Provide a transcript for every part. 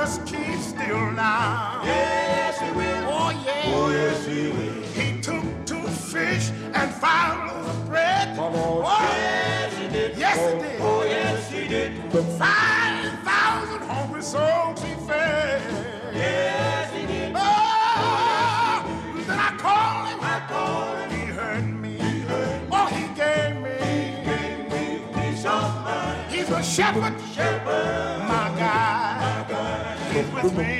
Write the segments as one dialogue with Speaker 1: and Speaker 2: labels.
Speaker 1: just keep still now.
Speaker 2: Yes, he will.
Speaker 1: Oh yeah.
Speaker 2: Oh, yes, he will.
Speaker 1: He took two fish and five loaves of bread.
Speaker 3: Lord.
Speaker 1: Oh,
Speaker 2: Yes, he did.
Speaker 1: yes, he oh, did.
Speaker 2: Oh, yes, he did.
Speaker 1: Five thousand hungry souls he fed.
Speaker 2: Yes, he did.
Speaker 1: Oh, then I called him.
Speaker 2: I called him.
Speaker 1: He heard me. Oh, he gave me.
Speaker 2: Gave me peace of mind.
Speaker 1: He's a shepherd,
Speaker 2: Shepherd,
Speaker 1: my God. He's with me.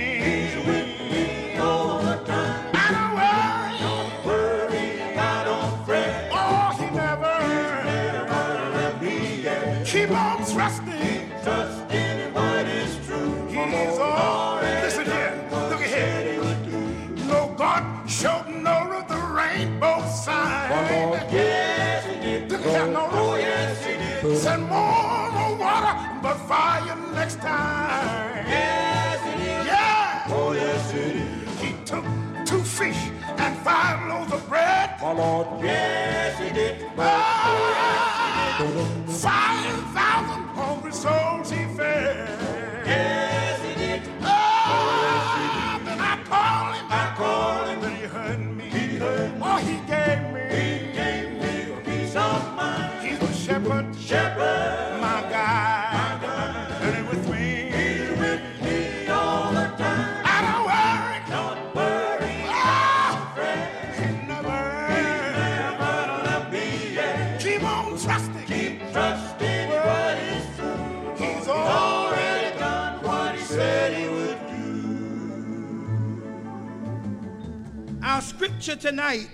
Speaker 1: Keep on trusting.
Speaker 2: Trust in what is true.
Speaker 1: He's all. Listen here. Look ahead. No God showed no of the rainbow sign.
Speaker 2: Yes, he did.
Speaker 1: Look here, no.
Speaker 2: Oh, yes, he did.
Speaker 1: Send more no water, but fire next time.
Speaker 2: Yes,
Speaker 1: took two fish and five loaves of bread.
Speaker 3: Lord,
Speaker 2: Yes, he did.
Speaker 1: Oh,
Speaker 4: five scripture tonight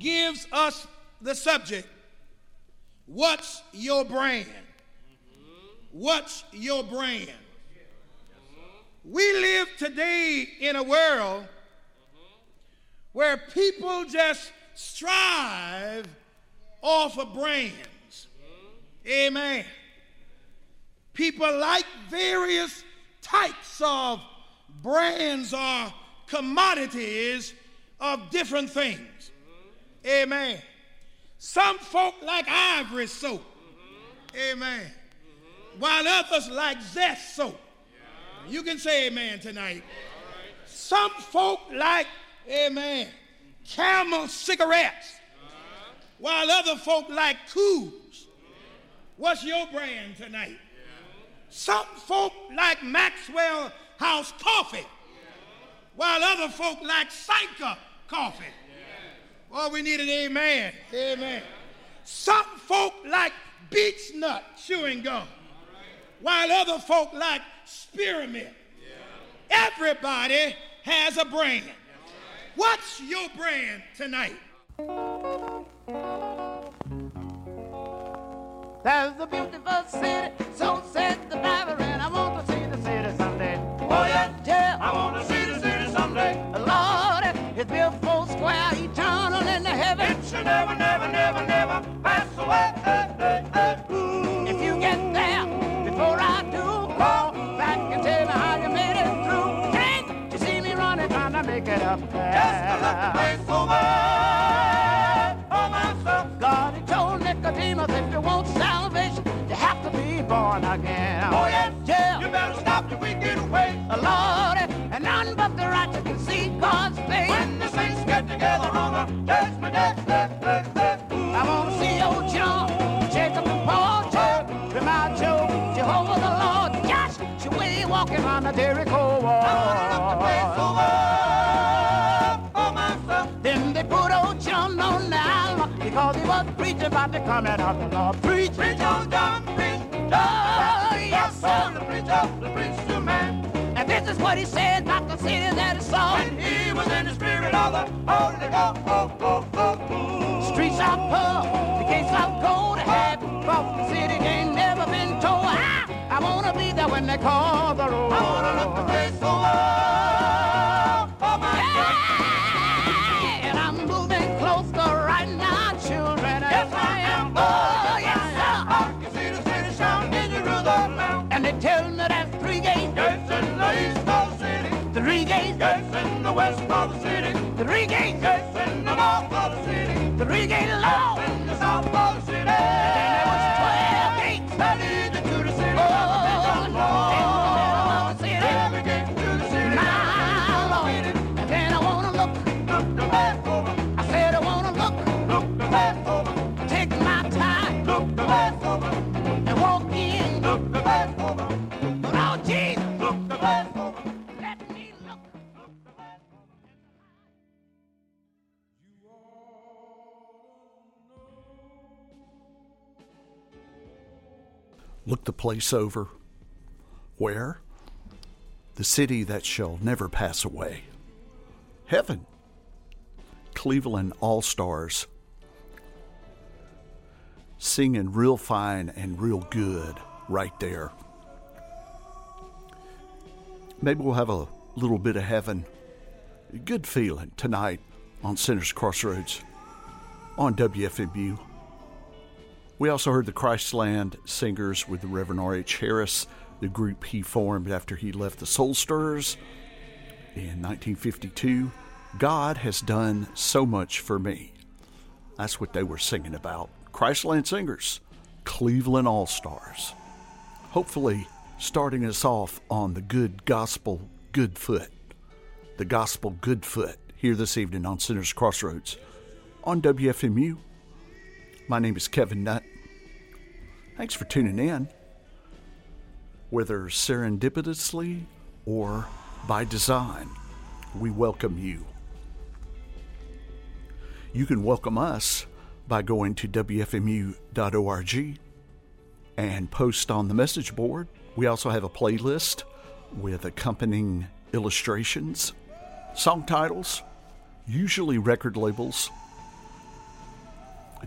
Speaker 4: gives us the subject What's your brand? What's your brand? We live today in a world where people just strive off of brands. Amen. People like various types of brands or commodities of different things. Amen. Some folk like ivory soap. Amen. While others like zest soap. You can say amen tonight. Some folk like, amen, camel cigarettes. While other folk like Kools. What's your brand tonight? Some folk like Maxwell House coffee, while other folk like Sanka coffee. Oh, we need an amen. Amen. Some folk like beech nut chewing gum, while other folk like spearmint. Everybody has a brand. What's your brand tonight?
Speaker 5: There's a beautiful city, so said the driver,
Speaker 2: never, never, never, never pass away. Hey, hey, hey.
Speaker 5: If you get there before I do, call back and tell me how you made it through. You see me running, trying to make it up there?
Speaker 2: Just to look the place over. Oh, myself.
Speaker 5: God, he told Nicodemus, if you want salvation, you have to be born again.
Speaker 2: Oh, yeah.
Speaker 5: Yeah.
Speaker 2: You better stop your wicked way.
Speaker 5: Lord, and none but the righteous can see God's face.
Speaker 2: When the saints get together on the judgment day,
Speaker 5: Then they put old John on down because he was preaching about the coming of the Lord. Preach,
Speaker 2: Preach on John, preach.
Speaker 5: Oh, yes, sir.
Speaker 2: The preacher, the preacher man.
Speaker 5: And this is what he said about the city that he saw.
Speaker 2: When he was in the spirit of the Holy Ghost.
Speaker 5: Streets of pearl, the gates of gold. When they call the roll.
Speaker 2: I wanna look the place over. Oh, my
Speaker 5: Yeah, and I'm moving closer right now, children.
Speaker 2: Yes, I am.
Speaker 5: Oh, oh yes, sir.
Speaker 2: I can see the city shining in Jerusalem.
Speaker 5: And they tell me there's three gates,
Speaker 2: Gates in the east of the city.
Speaker 5: three gates,
Speaker 2: Gates in the west of the city.
Speaker 5: three gates,
Speaker 2: Gates in the north of the city.
Speaker 5: three gates long.
Speaker 2: In the south of the city.
Speaker 5: Look
Speaker 2: the
Speaker 6: place over. Where? The city that shall never pass away. Heaven. Cleveland All Stars. Singing real fine and real good right there. Maybe we'll have a little bit of heaven. Good feeling tonight on Sinners Crossroads on WFMU. We also heard the Christland Singers with the Reverend R.H. Harris, the group he formed after he left the Soul Stirrers in 1952. God has done so much for me. That's what they were singing about. Christland Singers, Cleveland All Stars. Hopefully, starting us off on the good gospel, good foot. The gospel, good foot, here this evening on Sinners Crossroads on WFMU. My name is Kevin Nutt. Thanks for tuning in. Whether serendipitously or by design, we welcome you. You can welcome us by going to WFMU.org and post on the message board. We also have a playlist with accompanying illustrations, song titles, usually record labels,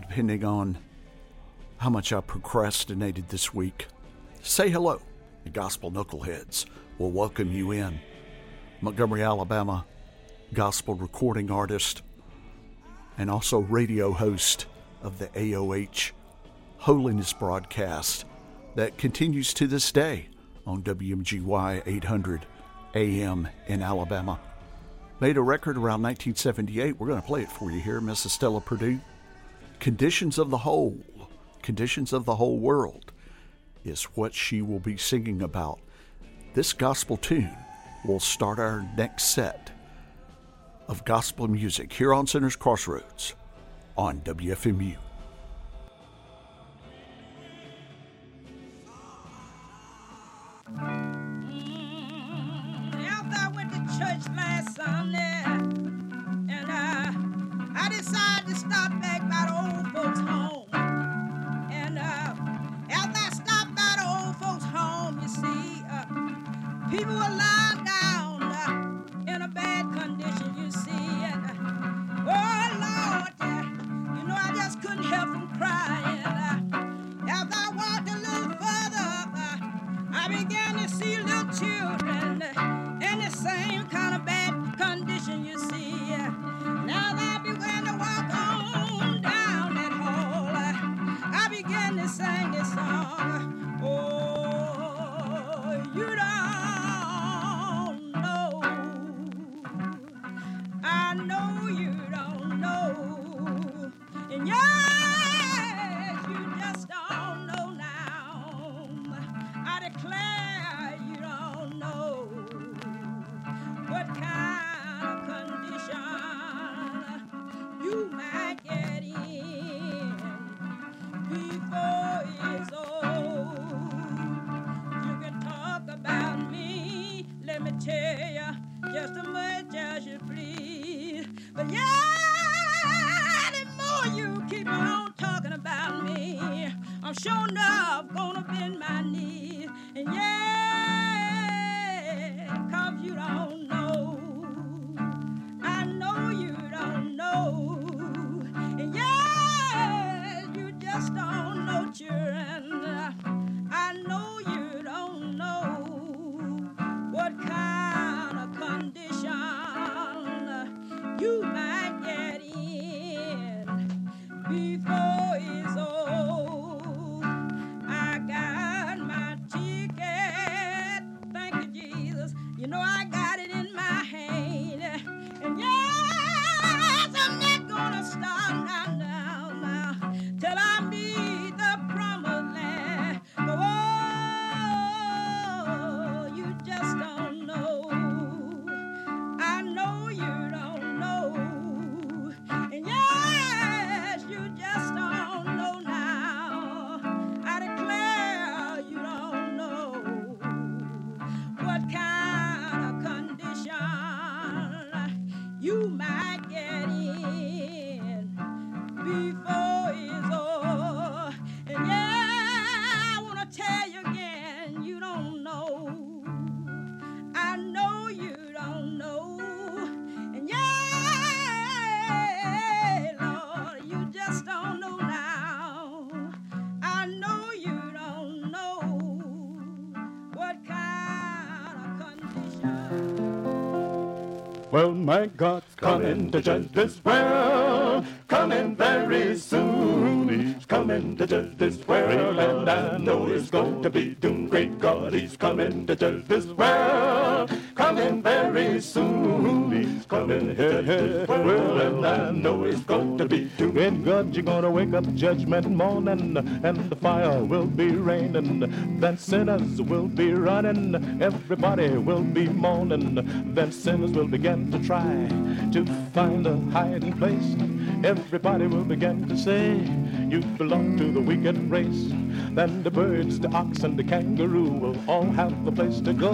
Speaker 6: depending on how much I procrastinated this week. Say hello. The Gospel Knuckleheads will welcome you in. Montgomery, Alabama, gospel recording artist and also radio host of the AOH Holiness broadcast that continues to this day on WMGY 800 AM in Alabama. Made a record around 1978. We're going to play it for you here, Miss Estella Perdue. Conditions of the Whole, Conditions of the Whole World is what she will be singing about. This gospel tune will start our next set of gospel music here on Sinners Crossroads on WFMU.
Speaker 7: I went to church last Sunday, I decided to stop back by the old folks' home. And uh, after I stopped by the old folks' home, you see, uh, people were lying down uh, in a bad condition, you see. And uh, oh Lord, uh, you know I just couldn't help from crying. Uh, after I walked a little further up, uh, I began to see little children
Speaker 8: Well, my God's coming to judge this world, coming very soon. He's coming to judge this world, and I know it's going to be doom. Great God, He's coming to judge this world, coming very soon. He's coming judge this world, and I know it's going to be doom. In God, you're gonna wake up judgment morning, and the fire will be raining. Then sinners will be running, everybody will be mourning. Then sinners will begin to try to find a hiding place. Everybody will begin to say, You belong to the wicked race. Then the birds, the ox, and the kangaroo will all have a place to go.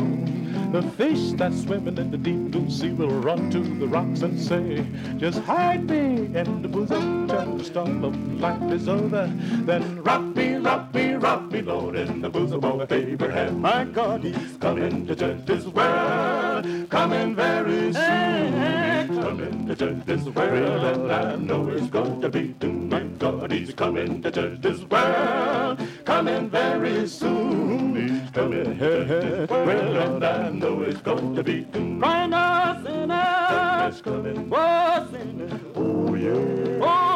Speaker 8: The fish that's swimming in the deep blue sea will run to the rocks and say, Just hide me in the bosom till the storm of life is over. Then rock me, rock me, rock me, Lord, in the bosom of Abraham. My God, he's coming to judge this world, coming very soon. Coming to judge this world, and I know it's going to be. My God, he's coming to judge this world, coming very soon. He's coming here, here, well, and I know it's going to be doom. Crying out, sinners, coming, oh, sinners, oh, yeah, oh.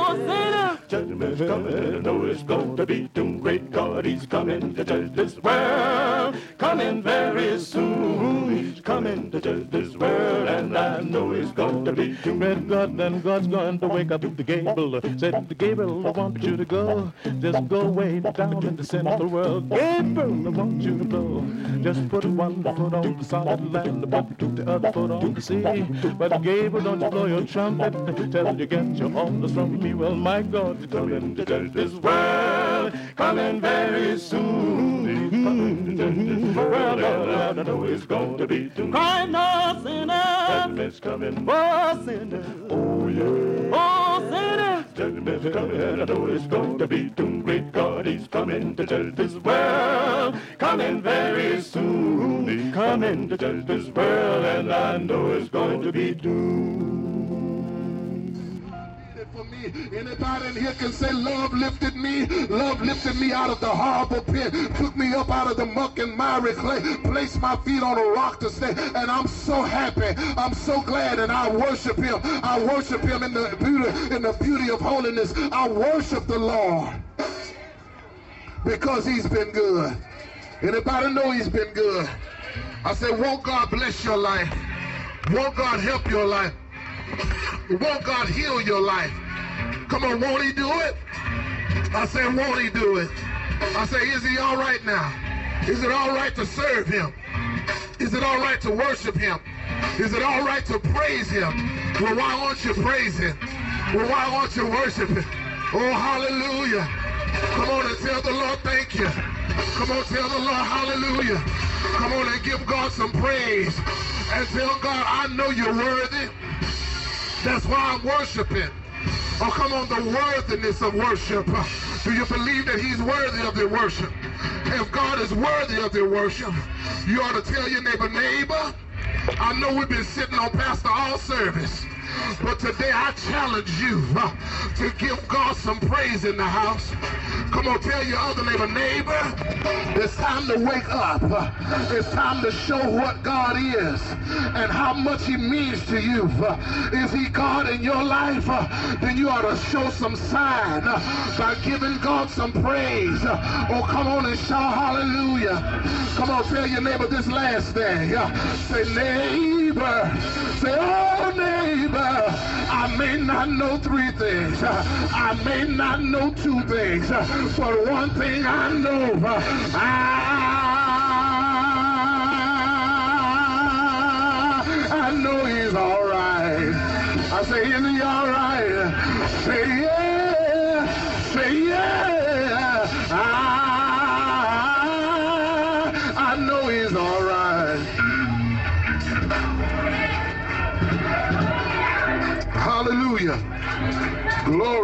Speaker 8: Judgment's coming, I know it's going to be doom. Great God, he's coming to judge this world, coming very soon. He's coming to judge this world, and I know it's going to be doom. Red God, then God's going to wake up the Gabriel. Said, Gabriel, I want you to go. Just go way down in the central world. Gabriel, I want you to blow. Just put one foot on the solid land, but put the other foot on the sea. But Gabriel, don't you blow your trumpet till you get your orders from me. Well, my God, Oh, coming to judge this world, coming very soon. He's coming to judge this world, and I know it's going to be. Cry no sinner, judgment's coming, oh sinner, oh yeah, oh sinner. Judgment's coming, and I know it's going to be doom. Great God, He's coming to judge this world, coming very soon. He's coming to judge this world, and I know it's going to be doom.
Speaker 9: Anybody in here can say love lifted me. Love lifted me out of the horrible pit, took me up out of the muck and miry clay, placed my feet on a rock to stay. And I'm so happy. I'm so glad, and I worship Him. I worship Him in the beauty, in the beauty of holiness. I worship the Lord because He's been good. Anybody know He's been good? I said, won't God bless your life? Won't God help your life? Won't God heal your life? Come on, won't he do it? I say, won't he do it? I say, is he all right now? Is it all right to serve him? Is it all right to worship him? Is it all right to praise him? Well, why won't you praise him? Well, why won't you worship him? Oh, hallelujah. Come on and tell the Lord thank you. Come on, tell the Lord hallelujah. Come on and give God some praise. And tell God, I know you're worthy. That's why I'm worshiping. Oh, come on, the worthiness of worship. Do you believe that he's worthy of their worship? If God is worthy of their worship, you ought to tell your neighbor, neighbor, I know we've been sitting on Pastor All service, but today I challenge you uh, to give God some praise in the house. Come on, tell your other neighbor, neighbor, it's time to wake up. Uh, It's time to show what God is and how much he means to you. Uh, Is he God in your life? Then you ought to show some sign by giving God some praise. Oh, come on and shout hallelujah. Come on, tell your neighbor this last thing. Say, neighbor. Say, oh, neighbor. I may not know three things. I may not know two things. But one thing I know. I, I know he's all right. I say, is he all right? Say, yeah.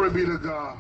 Speaker 9: Glory be to God.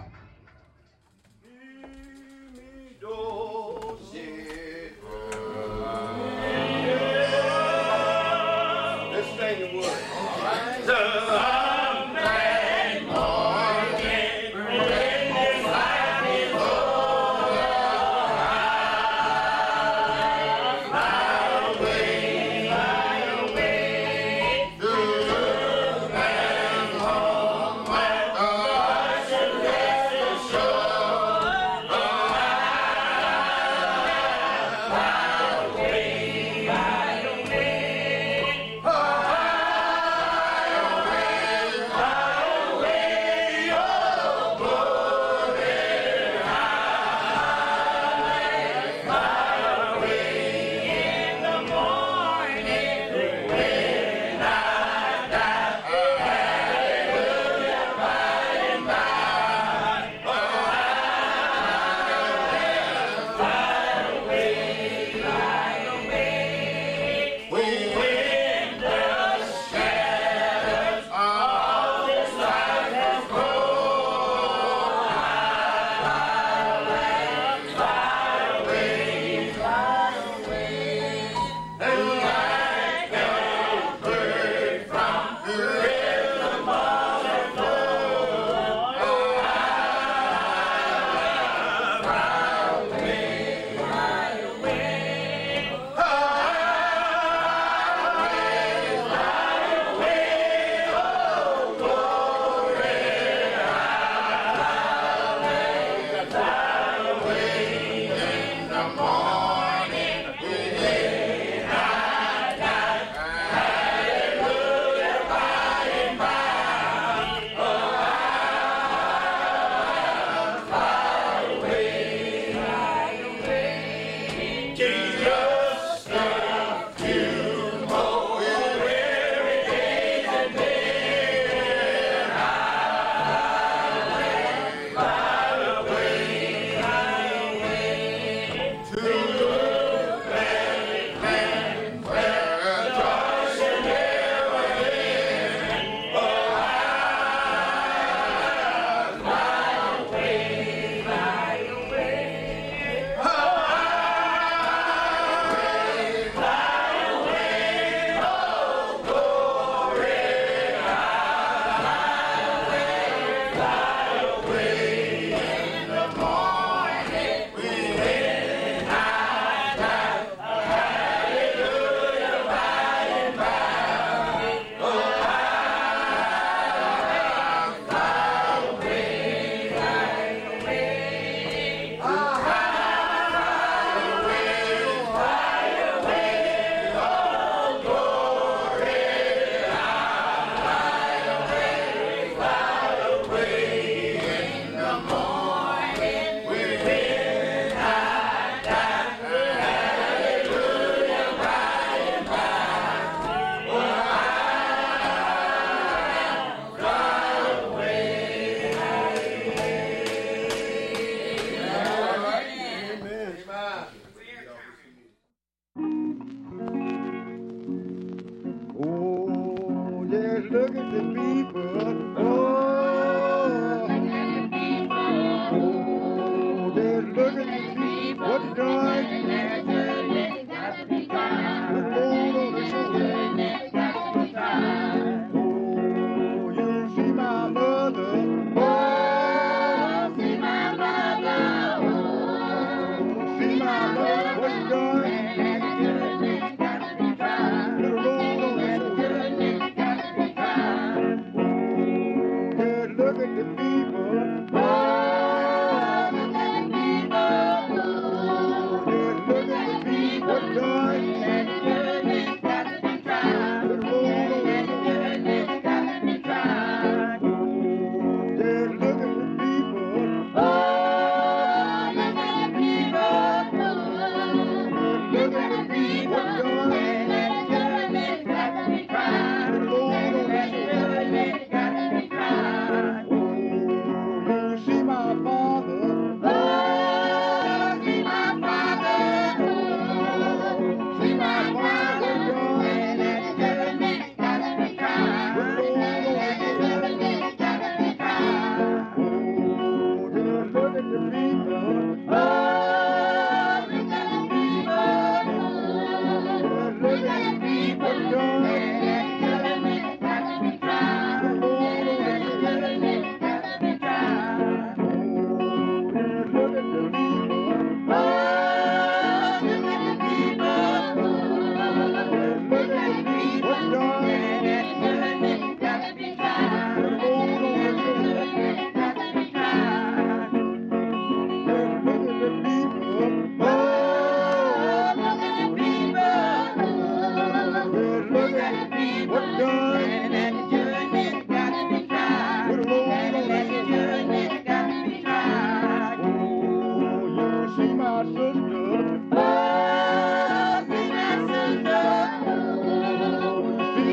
Speaker 10: dark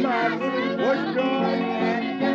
Speaker 10: man was gone and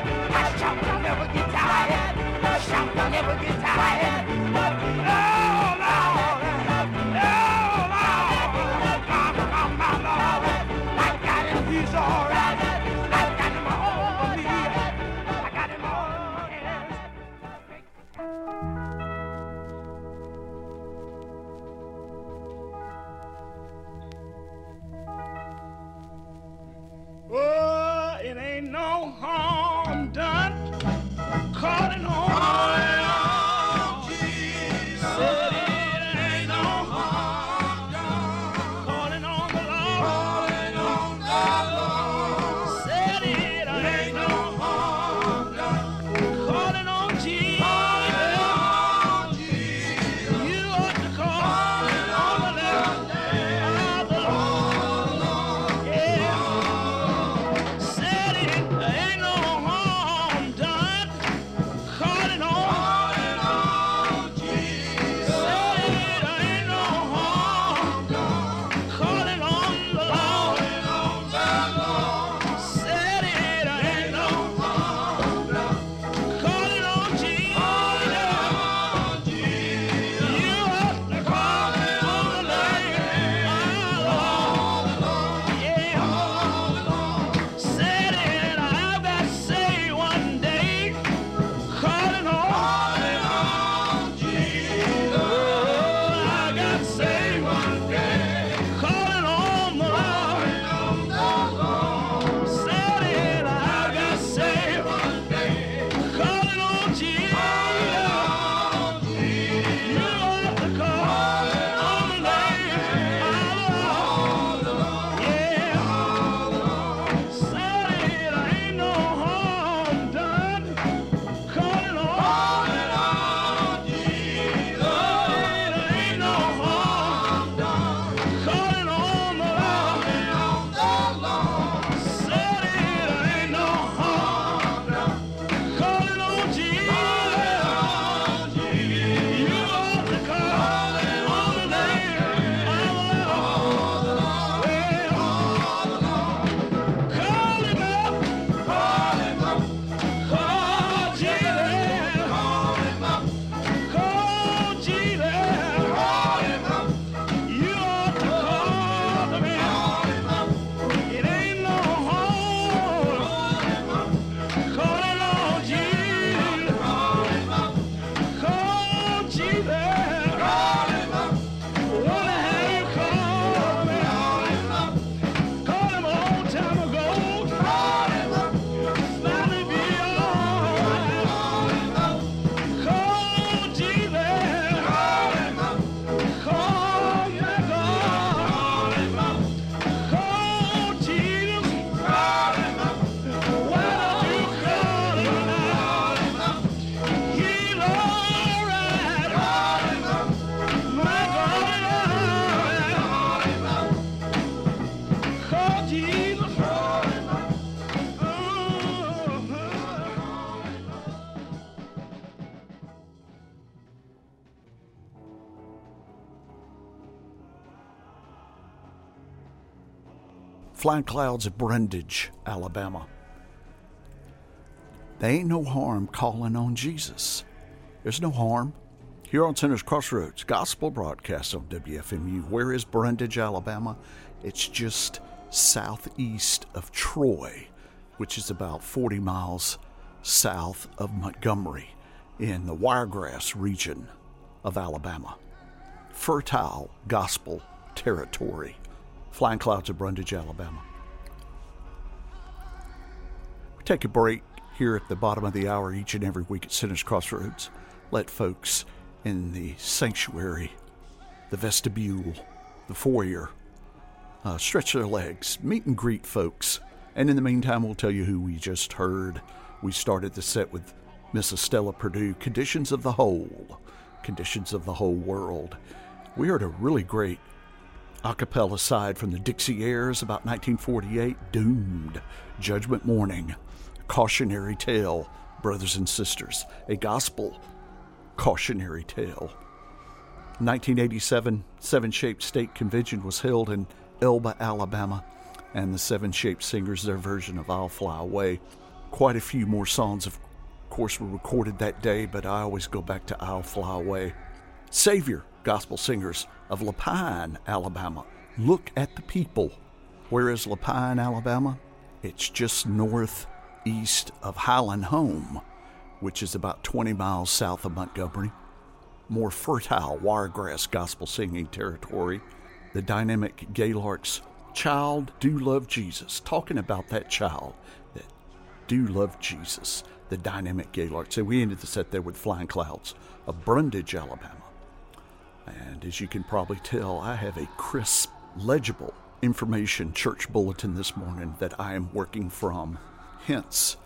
Speaker 10: I'll never get tired.
Speaker 6: Clouds of Brundidge, Alabama. There ain't no harm calling on Jesus. There's no harm. Here on Sinner's Crossroads, gospel broadcast on WFMU. Where is Brundidge, Alabama? It's just southeast of Troy, which is about 40 miles south of Montgomery in the Wiregrass region of Alabama. Fertile gospel territory. Flying Clouds of Brundidge, Alabama. We take a break here at the bottom of the hour each and every week at Sinners Crossroads. Let folks in the sanctuary, the vestibule, the foyer, uh, stretch their legs, meet and greet folks. And in the meantime, we'll tell you who we just heard. We started the set with Miss Estella Perdue, Conditions of the Whole, Conditions of the Whole World. We heard a really great a cappella side from the Dixieaires about 1948, Doomed, Judgment Morning, Cautionary Tale, Brothers and Sisters, a gospel cautionary tale. 1987 Seven Shaped State Convention was held in Elba, Alabama, and the Seven Shaped Singers, their version of I'll Fly Away. Quite a few more songs, of course, were recorded that day, but I always go back to I'll Fly Away. Savior, gospel singers of Lapine, Alabama. Look at the people. Where is Lapine, Alabama? It's just northeast of Highland Home, which is about 20 miles south of Montgomery. More fertile wiregrass gospel singing territory. The dynamic Gaylarks child do love Jesus. Talking about that child that do love Jesus. The dynamic Gaylarks. So we ended the set there with Flying Clouds of Brundidge, Alabama. And as you can probably tell, I have a crisp, legible information church bulletin this morning that I am working from. Hence,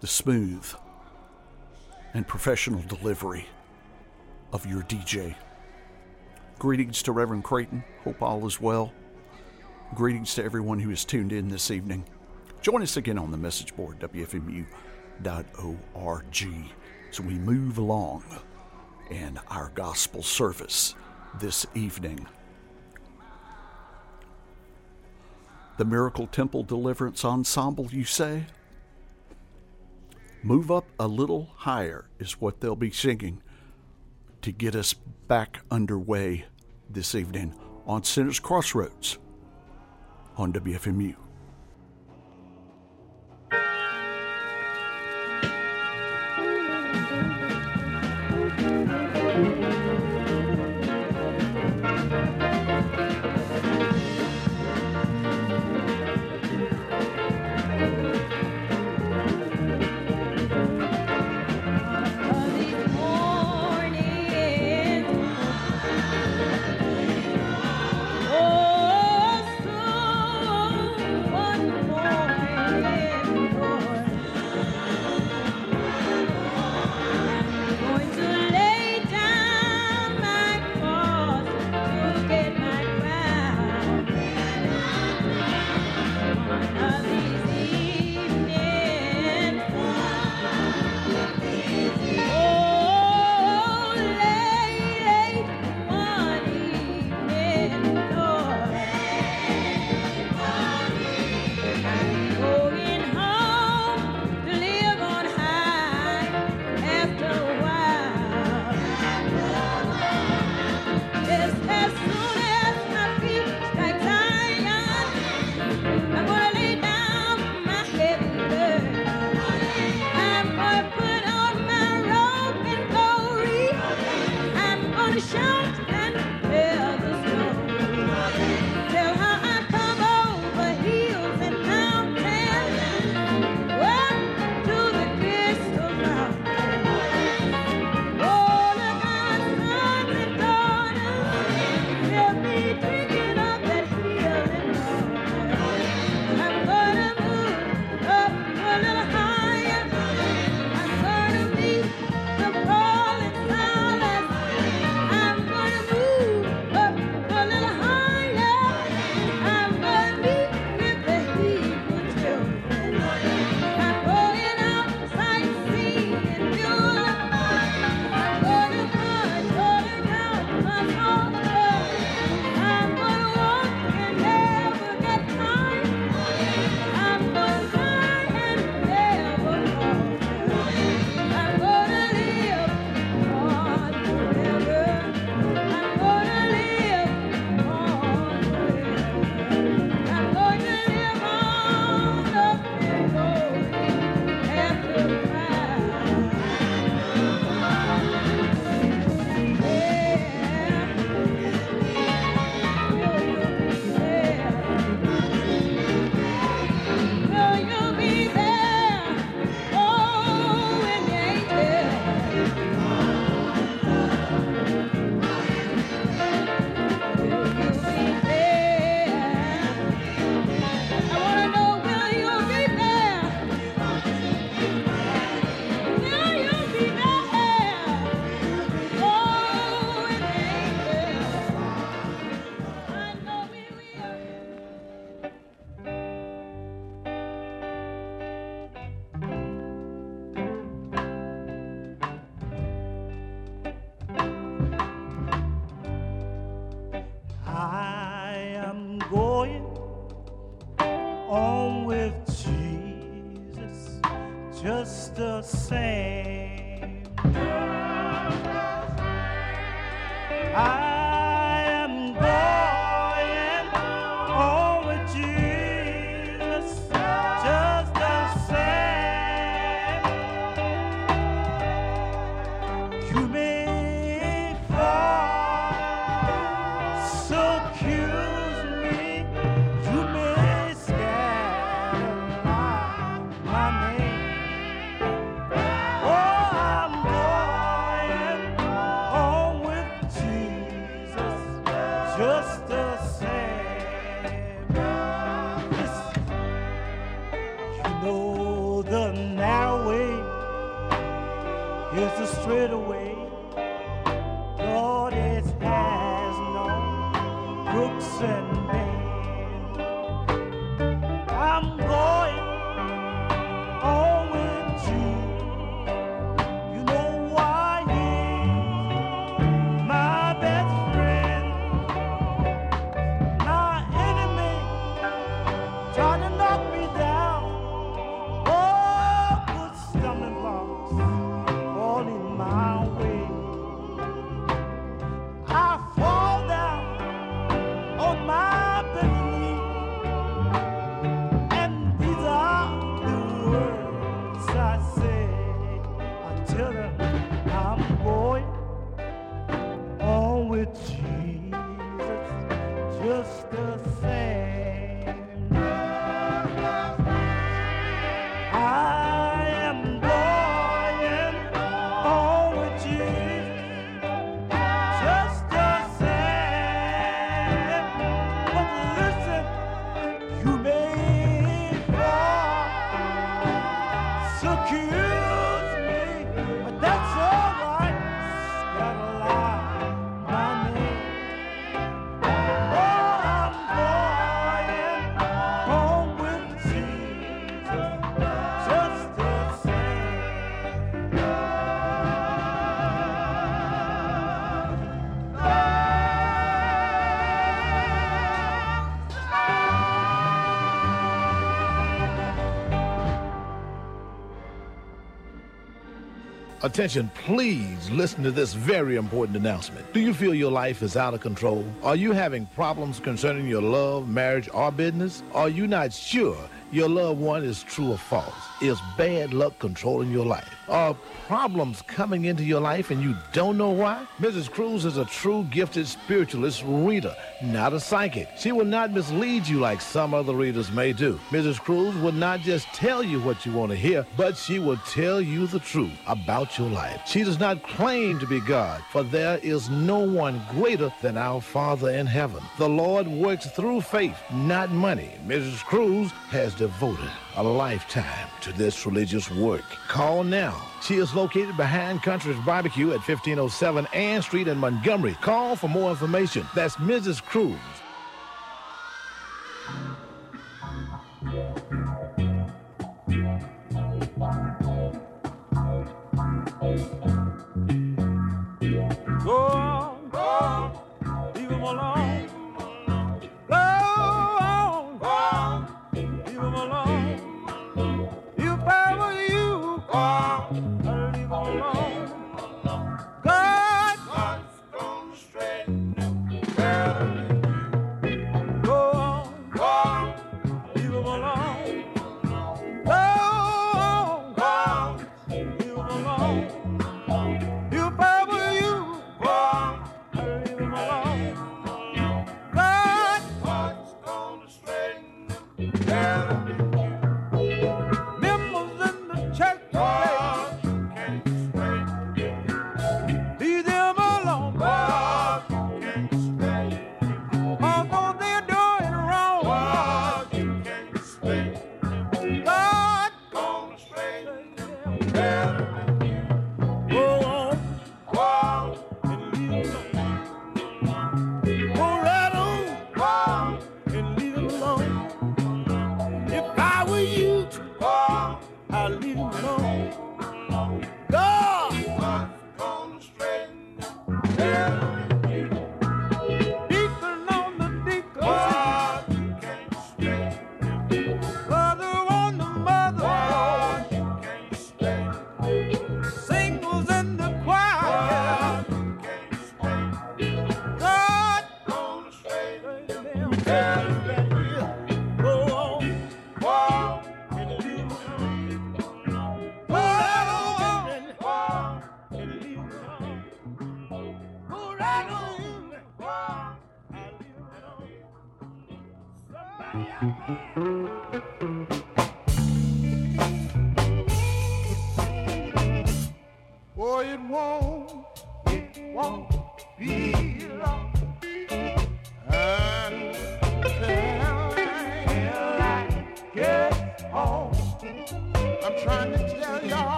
Speaker 6: the smooth and professional delivery of your DJ. Greetings to Reverend Creighton. Hope all is well. Greetings to everyone who is tuned in this evening. Join us again on the message board, WFMU.org, as we move along in our gospel service this evening. The Miracle Temple Deliverance Ensemble, you say? Move up a little higher is what they'll be singing to get us back underway this evening on Sinners Crossroads on WFMU.
Speaker 11: Same.
Speaker 12: Attention, please listen to this very important announcement. Do you feel your life is out of control? Are you having problems concerning your love, marriage, or business? Are you not sure your loved one is true or false? Is bad luck controlling your life? Are problems coming into your life and you don't know why? Mrs. Cruz is a true gifted spiritualist reader, not a psychic. She will not mislead you like some other readers may do. Mrs. Cruz will not just tell you what you want to hear, but she will tell you the truth about your life. She does not claim to be God, for there is no one greater than our Father in heaven. The Lord works through faith, not money. Mrs. Cruz has devoted a lifetime to this religious work. Call now. She is located behind Country's Barbecue at 1507 Ann Street in Montgomery. Call for more information. That's Mrs. Cruz.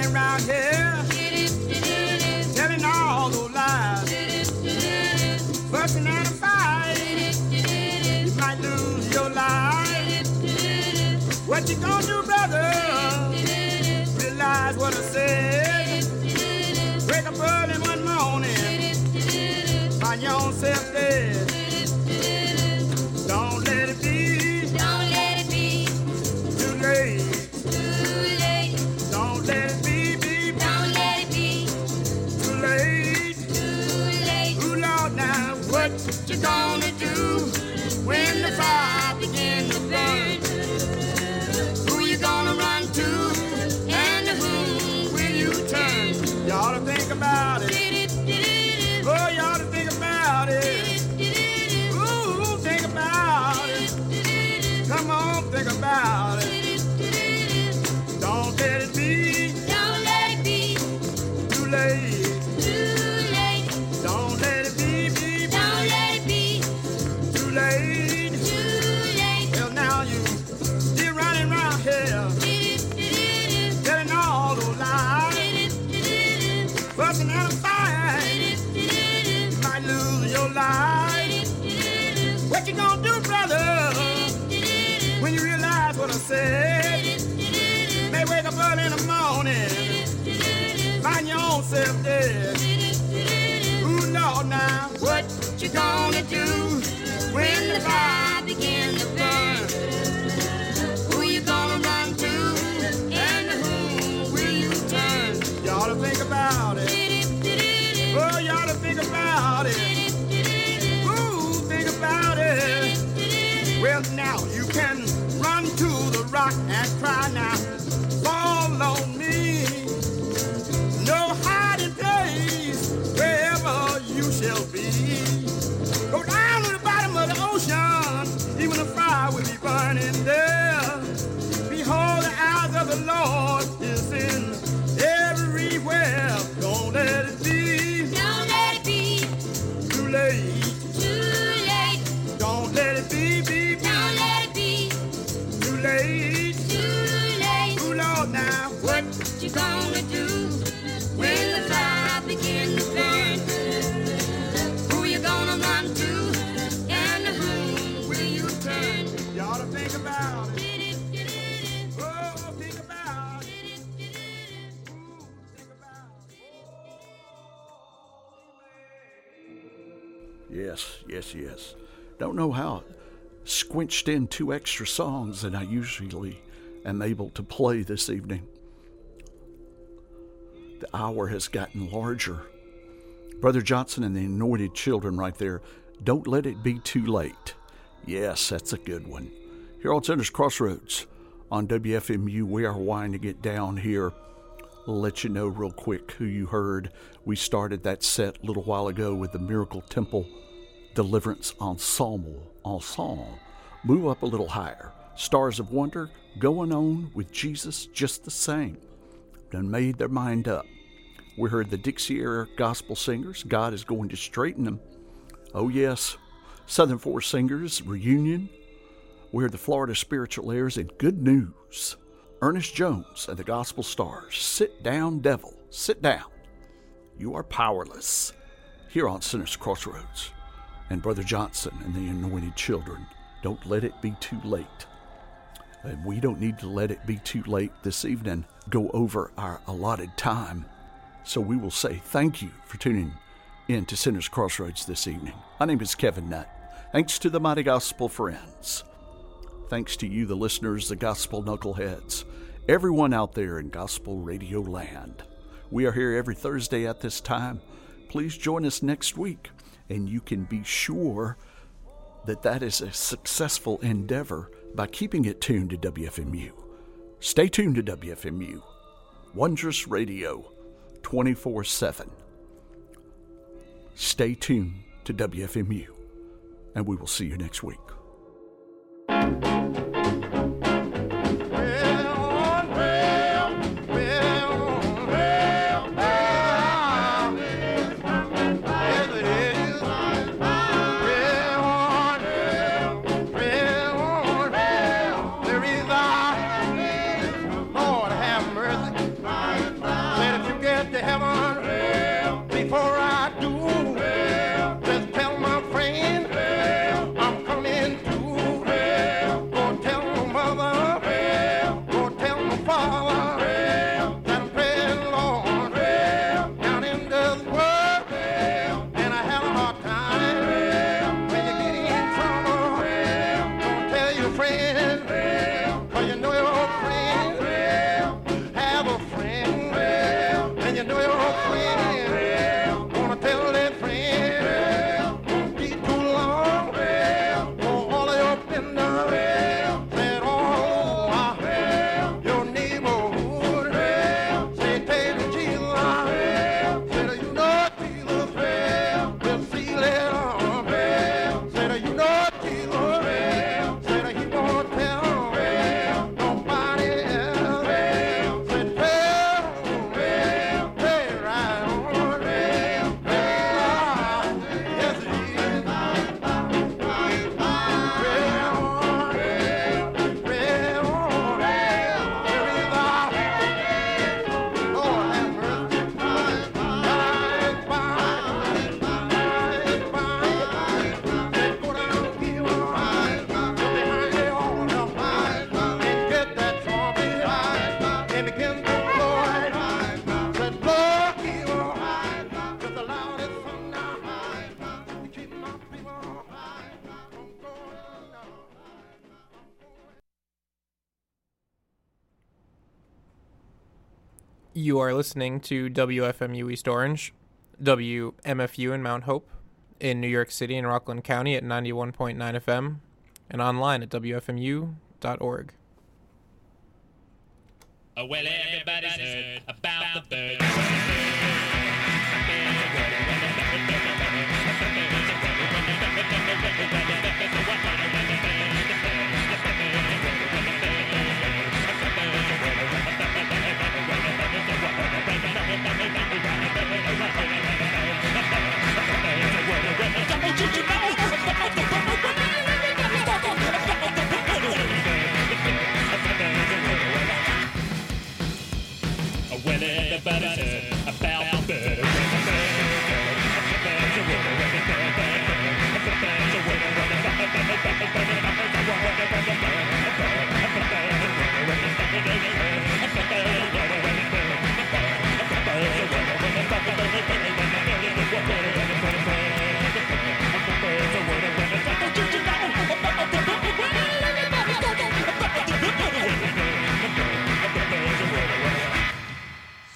Speaker 11: Here,
Speaker 13: telling all those lies, fussing and a fight. You might lose your life. What you gonna do, brother? Realize what I said. Wake up early one morning, find yourself dead. You gonna do, brother, when you realize what I said? May wake up early in the morning, find your own self dead. Ooh, Lord, now what you gonna do when the fire Well, now you can run to the rock and cry now. Fall on me.
Speaker 6: Yes. Don't know how squinched in two extra songs than I usually am able to play this evening. The hour has gotten larger. Brother Johnson and the Anointed Children right there. Don't let it be too late. Yes, that's a good one. Here on Sinner's Crossroads on WFMU, we are winding it down here. Let you know real quick who you heard. We started that set a little while ago with the Miracle Temple Deliverance Ensemble. Ensemble. Move up a little higher. Stars of Wonder going on with Jesus just the same. Done made their mind up. We heard the Dixieaire gospel singers. God is going to straighten them. Oh, yes. Southern Four Singers reunion. We heard the Florida Spiritualaires and Good News. Ernest Jones and the Gospel Stars. Sit down, devil. Sit down. You are powerless. Here on Sinners Crossroads. And Brother Johnson and the Anointed Children. Don't let it be too late. And we don't need to let it be too late this evening. Go over our allotted time. So we will say thank you for tuning in to Sinners Crossroads this evening. My name is Kevin Nutt. Thanks to the Mighty Gospel Friends. Thanks to you, the listeners, the gospel knuckleheads, everyone out there in gospel radio land. We are here every Thursday at this time. Please join us next week, and you can be sure that that is a successful endeavor by keeping it tuned to WFMU. Stay tuned to WFMU, Wondrous Radio, 24 7. Stay tuned to WFMU, and we will see you next week.
Speaker 13: You
Speaker 14: are listening to WFMU East Orange, WMFU in Mount Hope, in New York City and Rockland County at 91.9 FM, and online at WFMU.org.
Speaker 10: Uh, well, everybody's heard about the bird.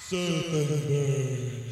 Speaker 13: Surfing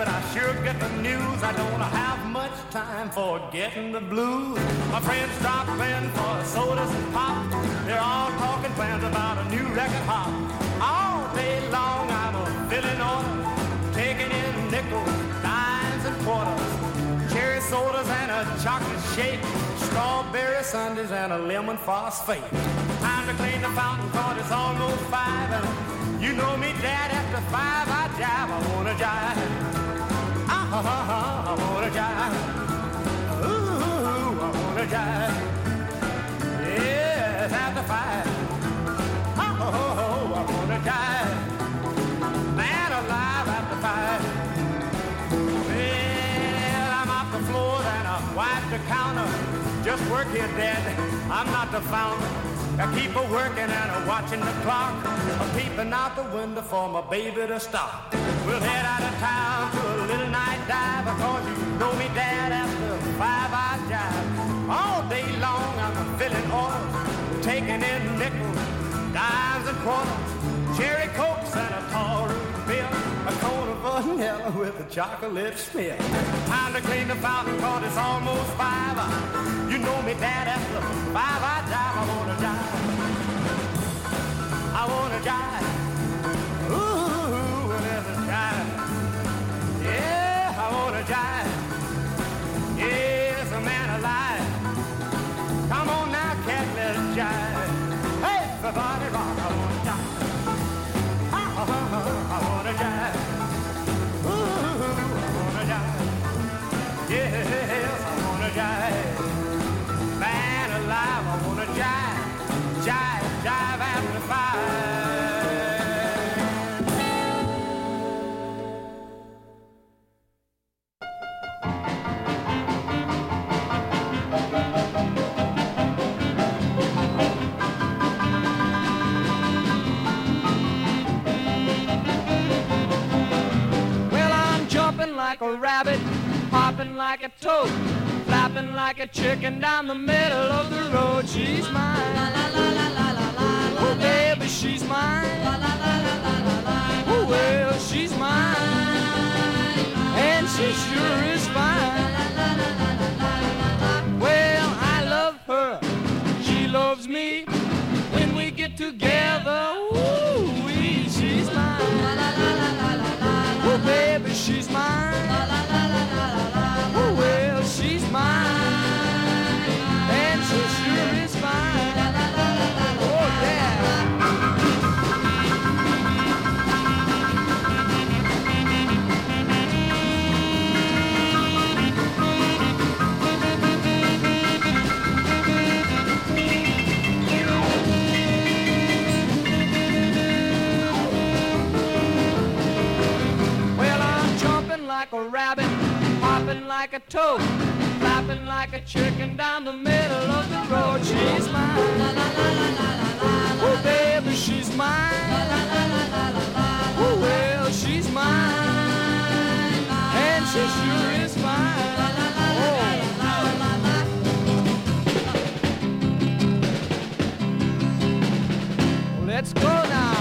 Speaker 13: but I sure get the news. I don't have much time for getting the blues. My friends drop in for sodas and pop. They're all talking plans about a new record hop. All day long, I'm a filling order, taking in nickels, dimes, and quarters cherry sodas and a chocolate shake, strawberry sundaes and a lemon phosphate. Time to clean the fountain cause it's almost five and you know me dad after five I jive, I wanna jive. Ah, ha, ha, ha, I wanna jive. Ooh, I wanna jive. Yes, after five. Ho, I wanna jive. Man alive after five. Well, I'm off the floor and I the counter. Just work here. I'm not the founder. I keep a working and a watching the clock. I'm peeping out the window for my baby to stop. We'll head out of town to a little night dive because you know me, Dad. After five I jive. All day long I'm a filling orders, taking in nickels, dimes and quarters, cherry cokes and a tall root beer, a cone of vanilla with a chocolate smear. Time to clean the fountain cause it's almost five. You know me, Dad, after five I jive, I wanna jive. I wanna jive. Ooh, there's a jive. Yeah, I wanna jive. Yes, a man alive. Jive. Man alive, I wanna jive. Jive,
Speaker 11: hopping like a toad, flapping like a chicken down the middle of the road. She's mine. Oh, baby, she's mine. Oh, well, she's mine, and she sure is fine. Well, I love her, she loves me. When we get together, ooh, she's mine. Oh, baby, she's mine. Like a toad, flapping like a chicken down the middle of the road. She's mine. La la la la la la. Oh, baby, she's mine. La la la la la la la. Oh, well, she's mine, and she sure is mine. La la la la. Let's go now.